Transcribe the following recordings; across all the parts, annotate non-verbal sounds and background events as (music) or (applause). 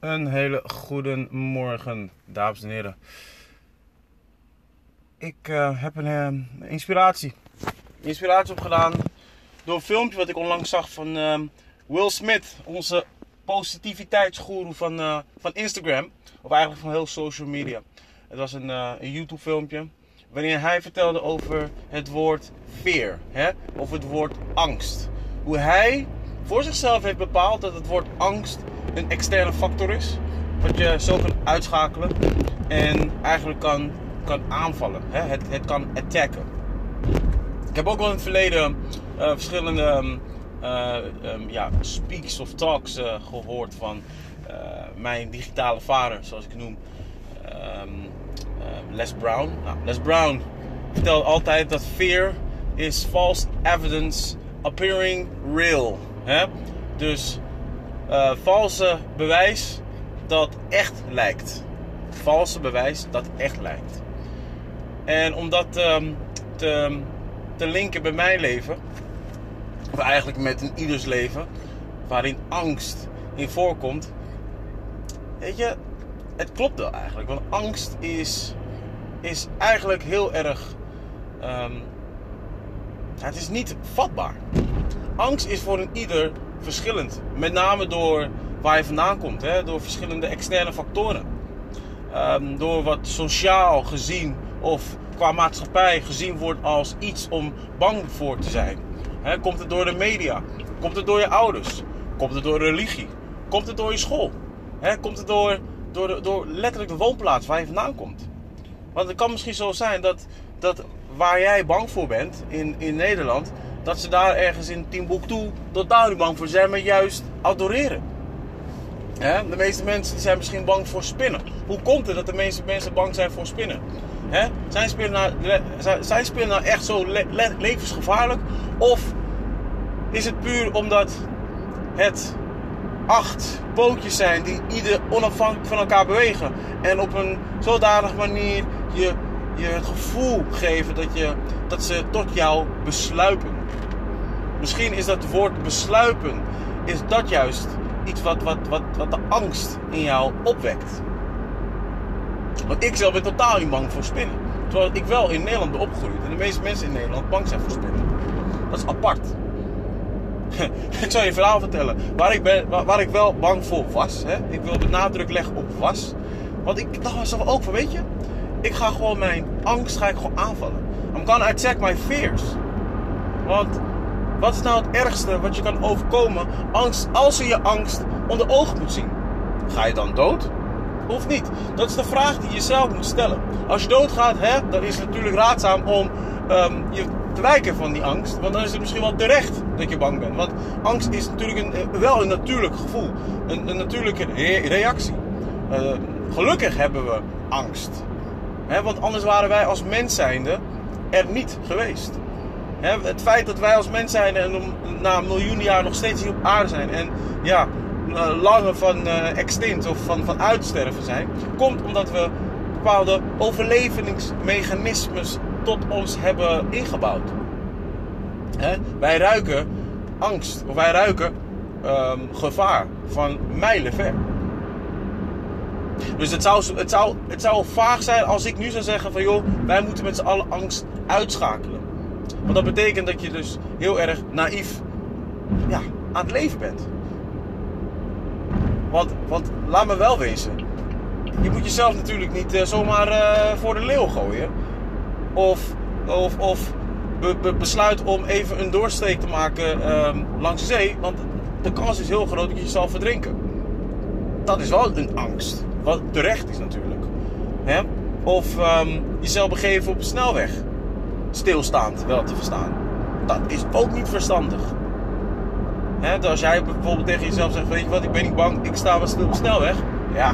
Een hele goede morgen, dames en heren. Ik uh, heb een uh, inspiratie. Inspiratie opgedaan door een filmpje wat ik onlangs zag van uh, Will Smith, onze positiviteitsgoeroe van, van Instagram. Of eigenlijk van heel social media. Het was een, een YouTube filmpje waarin hij vertelde over het woord fear. Hè? Of het woord angst. Hoe hij voor zichzelf heeft bepaald dat het woord angst een externe factor is. Wat je zo kan uitschakelen en eigenlijk kan, kan aanvallen. Hè? Het, het kan attacken. Ik heb ook wel in het verleden uh, verschillende um, ja, speaks of talks uh, gehoord van mijn digitale vader, zoals ik noem. Um, Les Brown. Nou, Les Brown vertelt altijd dat fear is false evidence appearing real. Hè? Dus uh, valse bewijs dat echt lijkt. Valse bewijs dat echt lijkt. En om dat um, te, linken bij mijn leven, of eigenlijk met een ieders leven, waarin angst in voorkomt, weet je, het klopt wel eigenlijk. Want angst is, is eigenlijk heel erg. Um, het is niet vatbaar. Angst is voor een ieder verschillend. Met name door waar je vandaan komt, hè? door verschillende externe factoren. Um, door wat sociaal gezien of qua maatschappij gezien wordt als iets om bang voor te zijn. Hè, komt het door de media? Komt het door je ouders? Komt het door religie? Komt het door je school? Hè, komt het door, door, door letterlijk de woonplaats waar je vandaan komt? Want het kan misschien zo zijn dat, dat waar jij bang voor bent in, in Nederland, dat ze daar ergens in Timbuktu totaal niet bang voor zijn, maar juist adoreren. De meeste mensen zijn misschien bang voor spinnen. Hoe komt het dat de meeste mensen bang zijn voor spinnen? Zijn, spinnen nou, zijn spinnen nou echt zo levensgevaarlijk? Of is het puur omdat het acht pootjes zijn die ieder onafhankelijk van elkaar bewegen en op een zodanige manier je, je het gevoel geven dat, je, dat ze tot jou besluipen? Misschien is dat woord besluipen, is dat juist iets wat, wat, wat, wat de angst in jou opwekt. Want ik zelf ben totaal niet bang voor spinnen. Terwijl ik wel in Nederland ben opgegroeid. En de meeste mensen in Nederland bang zijn voor spinnen. Dat is apart. (laughs) ik zal je een verhaal vertellen. Waar ik, ben, waar, ik wel bang voor was. Hè? Ik wil de nadruk leggen op was. Want ik dacht mezelf ook van, weet je... Ik ga gewoon mijn angst ga ik gewoon aanvallen. I'm gonna attack my fears. Want wat is nou het ergste wat je kan overkomen angst, als je je angst onder ogen moet zien? Ga je dan dood? Of niet? Dat is de vraag die je zelf moet stellen. Als je doodgaat, hè, dan is het natuurlijk raadzaam om um, je te wijken van die angst. Want dan is het misschien wel terecht dat je bang bent. Want angst is natuurlijk een, eh, wel een natuurlijk gevoel. Een, een natuurlijke reactie. Uh, gelukkig hebben we angst. Hè, want anders waren wij als mens zijnde er niet geweest het feit dat wij als mens zijn en na een miljoen jaar nog steeds hier op aarde zijn en ja, eh, langer van uh, extinct of van, van uitsterven zijn, komt omdat we bepaalde overlevingsmechanismes tot ons hebben ingebouwd. wij ruiken angst of wij ruiken um, gevaar van mijlen ver. Dus het zou, het, zou, het zou vaag zijn als ik nu zou zeggen van joh, wij moeten met z'n allen angst uitschakelen. Want dat betekent dat je dus heel erg naïef ja, aan het leven bent. Want, want laat me wel wezen. Je moet jezelf natuurlijk niet uh, zomaar uh, voor de leeuw gooien. Of, of, of be, be, besluit om even een doorsteek te maken um, langs de zee. Want de kans is heel groot dat je jezelf verdrinken. Dat is wel een angst. Wat terecht is natuurlijk. Hè? Of um, jezelf begeven op een snelweg stilstaand wel te verstaan. Dat is ook niet verstandig. Als jij bijvoorbeeld tegen jezelf zegt: Weet je wat, ik ben niet bang, ik sta wel stil op snelweg. Ja,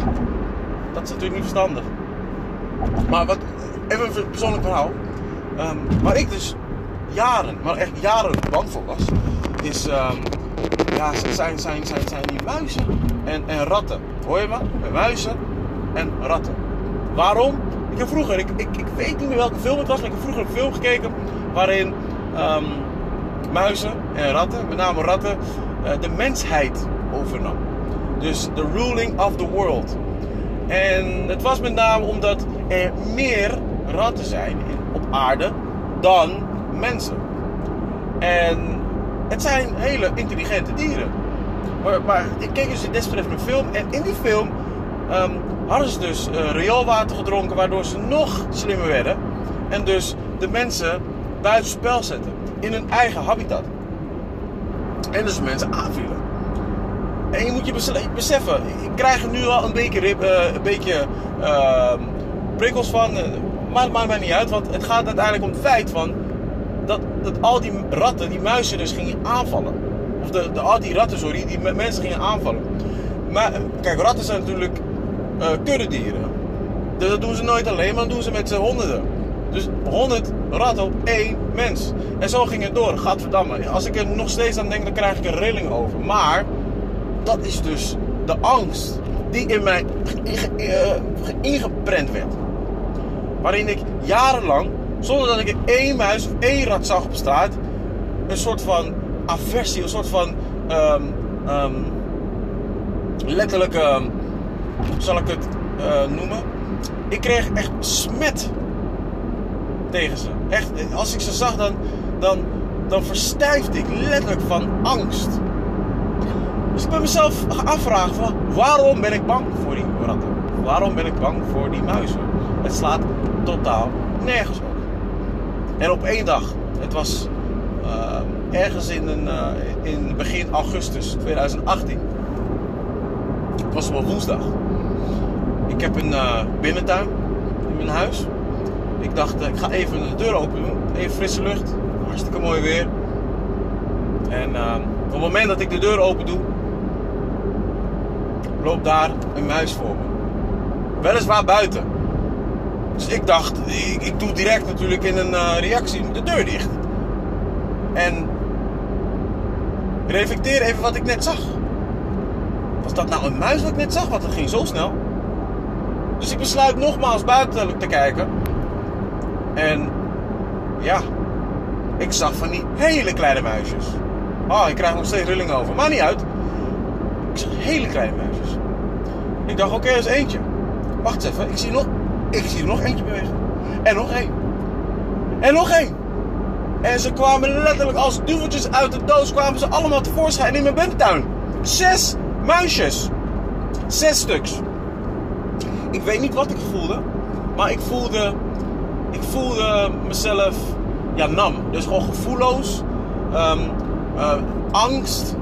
dat is natuurlijk niet verstandig. Maar wat, even een persoonlijk verhaal. Um, waar ik dus jaren, maar echt jaren bang voor was, is. Um, ja, zijn, zijn, zijn, zijn die muizen en, en ratten. Hoor je me? Muizen en ratten. Waarom? Ik heb vroeger, ik, ik, ik weet niet meer welke film het was, maar ik heb vroeger een film gekeken waarin um, muizen en ratten, met name ratten, uh, de mensheid overnam. Dus the ruling of the world. En het was met name omdat er meer ratten zijn op aarde dan mensen. En het zijn hele intelligente dieren. Maar, maar ik keek dus desbetreffende een film en in die film ehm, hadden ze dus uh, rioolwater gedronken waardoor ze nog slimmer werden. En dus de mensen buiten spel zetten in hun eigen habitat. En dus mensen aanvielen. En je moet je beseffen, ik krijg er nu al een beetje, uh, een beetje uh, prikkels van. Eh, maar het maakt mij niet uit, want het gaat uiteindelijk om het feit van dat, dat al die ratten, die muizen dus gingen aanvallen. Of de, de, al die ratten, sorry, die mensen gingen aanvallen. Maar kijk, ratten zijn natuurlijk uh, kuddedieren. Dus dat doen ze nooit alleen, maar dat doen ze met z'n honderden. Dus 100 ratten op één mens. En zo ging het door. Gadverdamme. Als ik er nog steeds aan denk, dan krijg ik een rilling over. Maar dat is dus de angst die in mij ingeprent werd. Waarin ik jarenlang, zonder dat ik één muis of één rat zag op straat, een soort van aversie, een soort van um, um, letterlijk, um, zal ik het uh, noemen? Ik kreeg echt smet tegen ze. Echt, als ik ze zag, dan, dan, dan verstijfde ik letterlijk van angst. Dus ik ben mezelf afvragen van waarom ben ik bang voor die ratten? Waarom ben ik bang voor die muizen? Het slaat totaal nergens op. En op één dag, het was uh, ergens in, een, uh, in begin augustus 2018. Het was op een woensdag. Ik heb een uh, binnentuin in mijn huis. Ik dacht, ik ga even de deur open doen. Even frisse lucht. Hartstikke mooi weer. En op het moment dat ik de deur open doe, loopt daar een muis voor me. Weliswaar buiten. Dus ik dacht, ik, ik doe direct natuurlijk in een uh, reactie de deur dicht. En reflecteer even wat ik net zag. Was dat nou een muis wat ik net zag? Want het ging zo snel. Dus ik besluit nogmaals buiten te kijken. En ja, ik zag van die hele kleine muisjes. Oh, ik krijg nog steeds rilling over. Maar niet uit. Ik zag hele kleine muisjes. Ik dacht, oké, dat is eentje. Wacht even, ik zie, nog, ik zie er nog eentje bewegen. En nog één. En nog één. En ze kwamen letterlijk als duveltjes uit de doos, kwamen ze allemaal tevoorschijn in mijn binnentuin. Zes muisjes. Zes stuks. Ik weet niet wat ik voelde, maar ik voelde, ik voelde mezelf, ja, nam. Dus gewoon gevoelloos, um, uh, angst.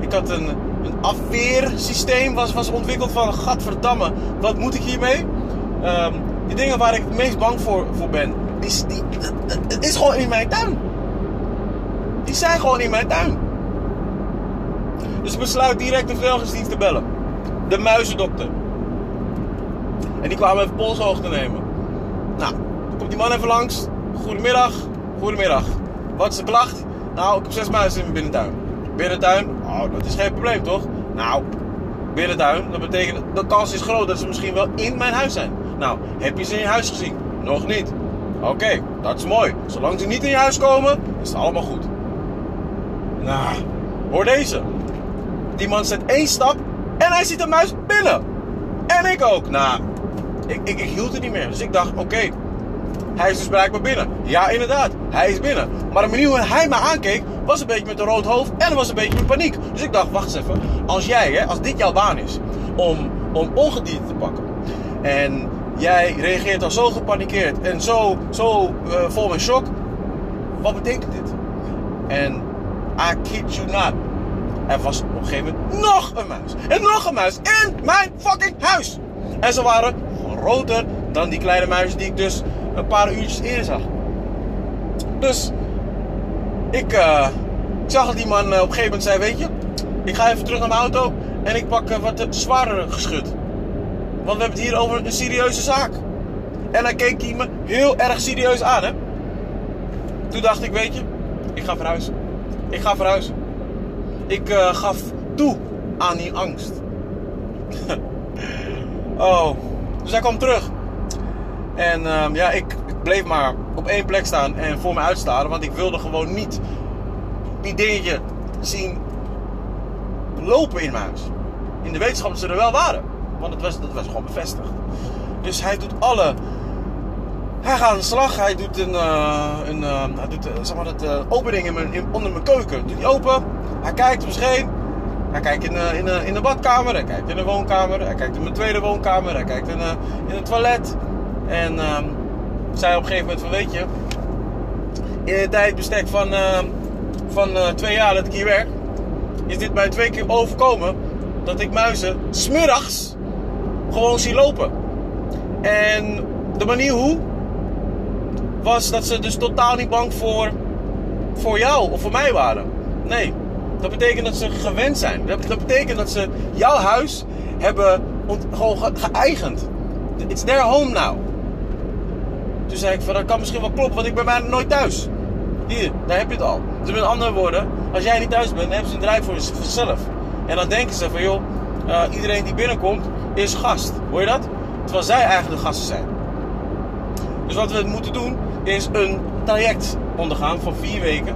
Ik had een, een afweersysteem was, was ontwikkeld van... Gadverdamme, wat moet ik hiermee? Um, die dingen waar ik het meest bang voor, voor ben... Die, die, het is gewoon in mijn tuin. Die zijn gewoon in mijn tuin. Dus besluit direct de verzorgingsdienst te bellen. De muizendokter. En die kwamen even polshoogte nemen. Nou, komt die man even langs. Goedemiddag. Goedemiddag. Wat is de klacht? Nou, ik heb zes muizen in mijn binnentuin. Binnentuin? Oh, dat is geen probleem toch? Nou, binnentuin, dat betekent, de kans is groot dat ze misschien wel in mijn huis zijn. Nou, heb je ze in je huis gezien? Nog niet. Oké, dat is mooi. Zolang ze niet in je huis komen, is het allemaal goed. Nou, hoor deze. Die man zet één stap en hij ziet een muis binnen. En ik ook. Nou, ik, ik, hield het niet meer. Dus ik dacht, oké, hij is dus blijkbaar binnen. Ja, inderdaad, hij is binnen. Maar de manier hij me aankeek, was een beetje met een rood hoofd en was een beetje met paniek. Dus ik dacht, wacht eens even. Als jij, hè, als dit jouw baan is, om, om ongedierte te pakken. En jij reageert dan zo gepanikeerd en zo, zo uh, vol met shock. Wat betekent dit? En I kid you not. Er was op een gegeven moment nog een muis. En nog een muis in mijn fucking huis. En ze waren groter dan die kleine muizen die ik dus een paar uurtjes eerder zag. Dus ik, uh, ik zag dat die man uh, op een gegeven moment zei: Weet je, ik ga even terug naar mijn auto en ik pak uh, wat zwaardere geschut. Want we hebben het hier over een serieuze zaak. En dan keek hij me heel erg serieus aan, hè. Toen dacht ik: Weet je, ik ga verhuizen. Ik ga verhuizen. Ik gaf toe aan die angst. (laughs) oh, dus hij kwam terug. En um, ja, ik, bleef maar op één plek staan en voor me uitstaren. Want ik wilde gewoon niet die dingetje zien lopen in mijn huis. in de wetenschap dat ze er wel waren. Want het was, dat was gewoon bevestigd. Dus hij doet alle. Hij gaat aan de slag. Hij doet een, uh, een uh, hij doet, uh, zeg maar dat, opening in mijn, in, onder mijn keuken. Doet hij open. Hij kijkt om zich. Hij kijkt in, in, in de badkamer. Hij kijkt in de woonkamer. Hij kijkt in mijn tweede woonkamer. Hij kijkt in, in het toilet. En ehm, zei op een gegeven moment van weet je. In het tijdbestek van, van twee jaar dat ik hier werk. Is dit mij twee keer overkomen. Dat ik muizen smiddags gewoon zie lopen. En de manier hoe was dat ze dus totaal niet bang voor, voor jou of voor mij waren. Nee, dat betekent dat ze gewend zijn. Dat, dat betekent dat ze jouw huis hebben geëigend. It's their home now. Toen zei ik van dat kan misschien wel kloppen, want ik ben bijna nooit thuis. Hier, daar heb je het al. Dus met andere woorden, als jij niet thuis bent, dan hebben ze een drijf voor zichzelf. En dan denken ze van joh, uh, iedereen die binnenkomt is gast. Hoor je dat? Terwijl zij eigenlijk de gasten zijn. Dus wat we moeten doen is een traject ondergaan van vier weken.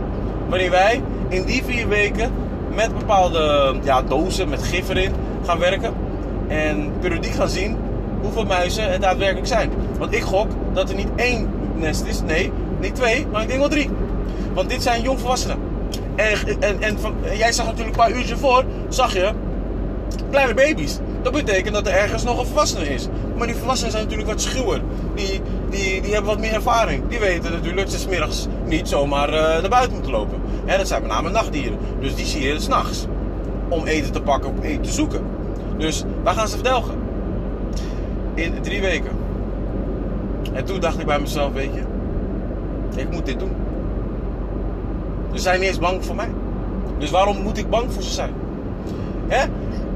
Waarin wij in die vier weken met bepaalde ja, dozen met gif erin gaan werken. En periodiek gaan zien hoeveel muizen het daadwerkelijk zijn. Want ik gok dat er niet één nest is. Nee, niet twee, maar ik denk wel drie. Want dit zijn jongvolwassenen. En, en, en, en jij zag natuurlijk een paar uurtjes voor, zag je kleine baby's. Dat betekent dat er ergens nog een volwassene is. Maar die volwassenen zijn natuurlijk wat schuwer. Die, die, die hebben wat meer ervaring. Die weten natuurlijk ze smiddags niet zomaar uh, naar buiten moeten lopen. En dat zijn met name nachtdieren. Dus die zie je s'nachts. Om eten te pakken, om eten te zoeken. Dus waar gaan ze verdelgen? In drie weken. En toen dacht ik bij mezelf, weet je, ik moet dit doen. Ze zijn niet eens bang voor mij. Dus waarom moet ik bang voor ze zijn? Hè?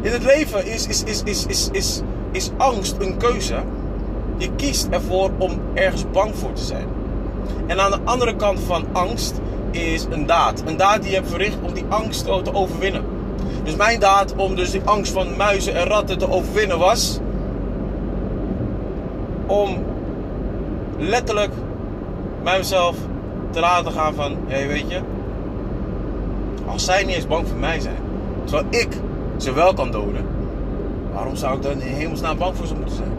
In het leven is, is, is, is, is, is angst een keuze. Je kiest ervoor om ergens bang voor te zijn. En aan de andere kant van angst is een daad. Een daad die je hebt verricht om die angst te overwinnen. Dus mijn daad om dus die angst van muizen en ratten te overwinnen was... om letterlijk mijzelf te laten gaan van... Hé, weet je... Als zij niet eens bang voor mij zijn... Terwijl ik ze wel kan doden. Waarom zou ik dan in hemelsnaam bang voor ze moeten zijn?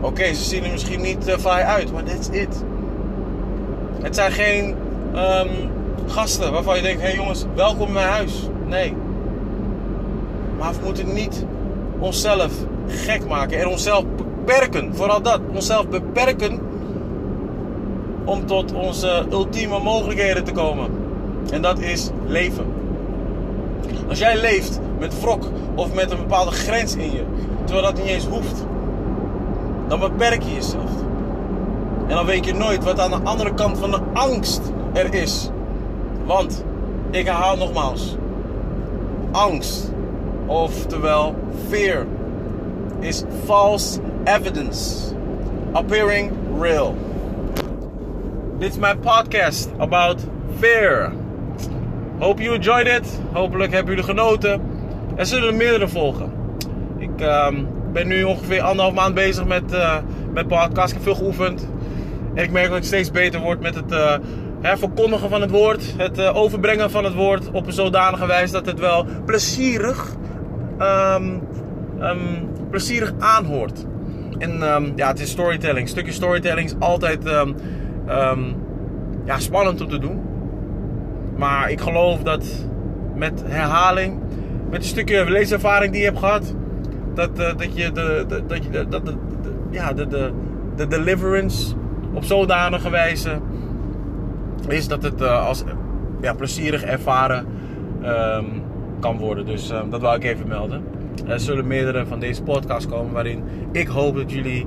Oké, ze zien er misschien niet uh, fraai uit, maar that's it. Het zijn geen um, gasten waarvan je denkt: hé hey jongens, welkom in mijn huis. Nee. Maar we moeten niet onszelf gek maken en onszelf beperken. Vooral dat, onszelf beperken om tot onze ultieme mogelijkheden te komen. En dat is leven. Als jij leeft met wrok of met een bepaalde grens in je, terwijl dat niet eens hoeft, dan beperk je jezelf. En dan weet je nooit wat aan de andere kant van de angst er is. Want, ik herhaal nogmaals, angst, oftewel fear, is false evidence appearing real. Dit is mijn podcast about fear. Hope you enjoyed it. Hopelijk hebben jullie genoten. Er zullen er meerdere volgen. Ik um, ben nu ongeveer anderhalf maand bezig met, uh, met podcast. Ik heb veel geoefend. Ik merk dat ik steeds beter word met het uh, verkondigen van het woord. Het uh, overbrengen van het woord op een zodanige wijze dat het wel plezierig, um, um, plezierig aanhoort. En ja, het is storytelling. Stukje storytelling is altijd ja, spannend om te doen. Maar ik geloof dat met herhaling, met een stukje leeservaring die je hebt gehad, dat, uh, dat je de, dat je ja, de, de, de deliverance op zodanige wijze is dat het uh, als ja, plezierig ervaren um, kan worden. Dus uh, dat wou ik even melden. Er zullen meerdere van deze podcasts komen waarin ik hoop dat jullie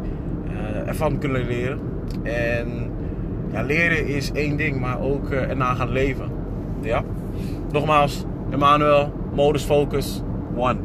ervan kunnen leren. En ja, leren is één ding, maar ook erna gaan leven. Ja? Nogmaals, Emmanuel, modus focus, one.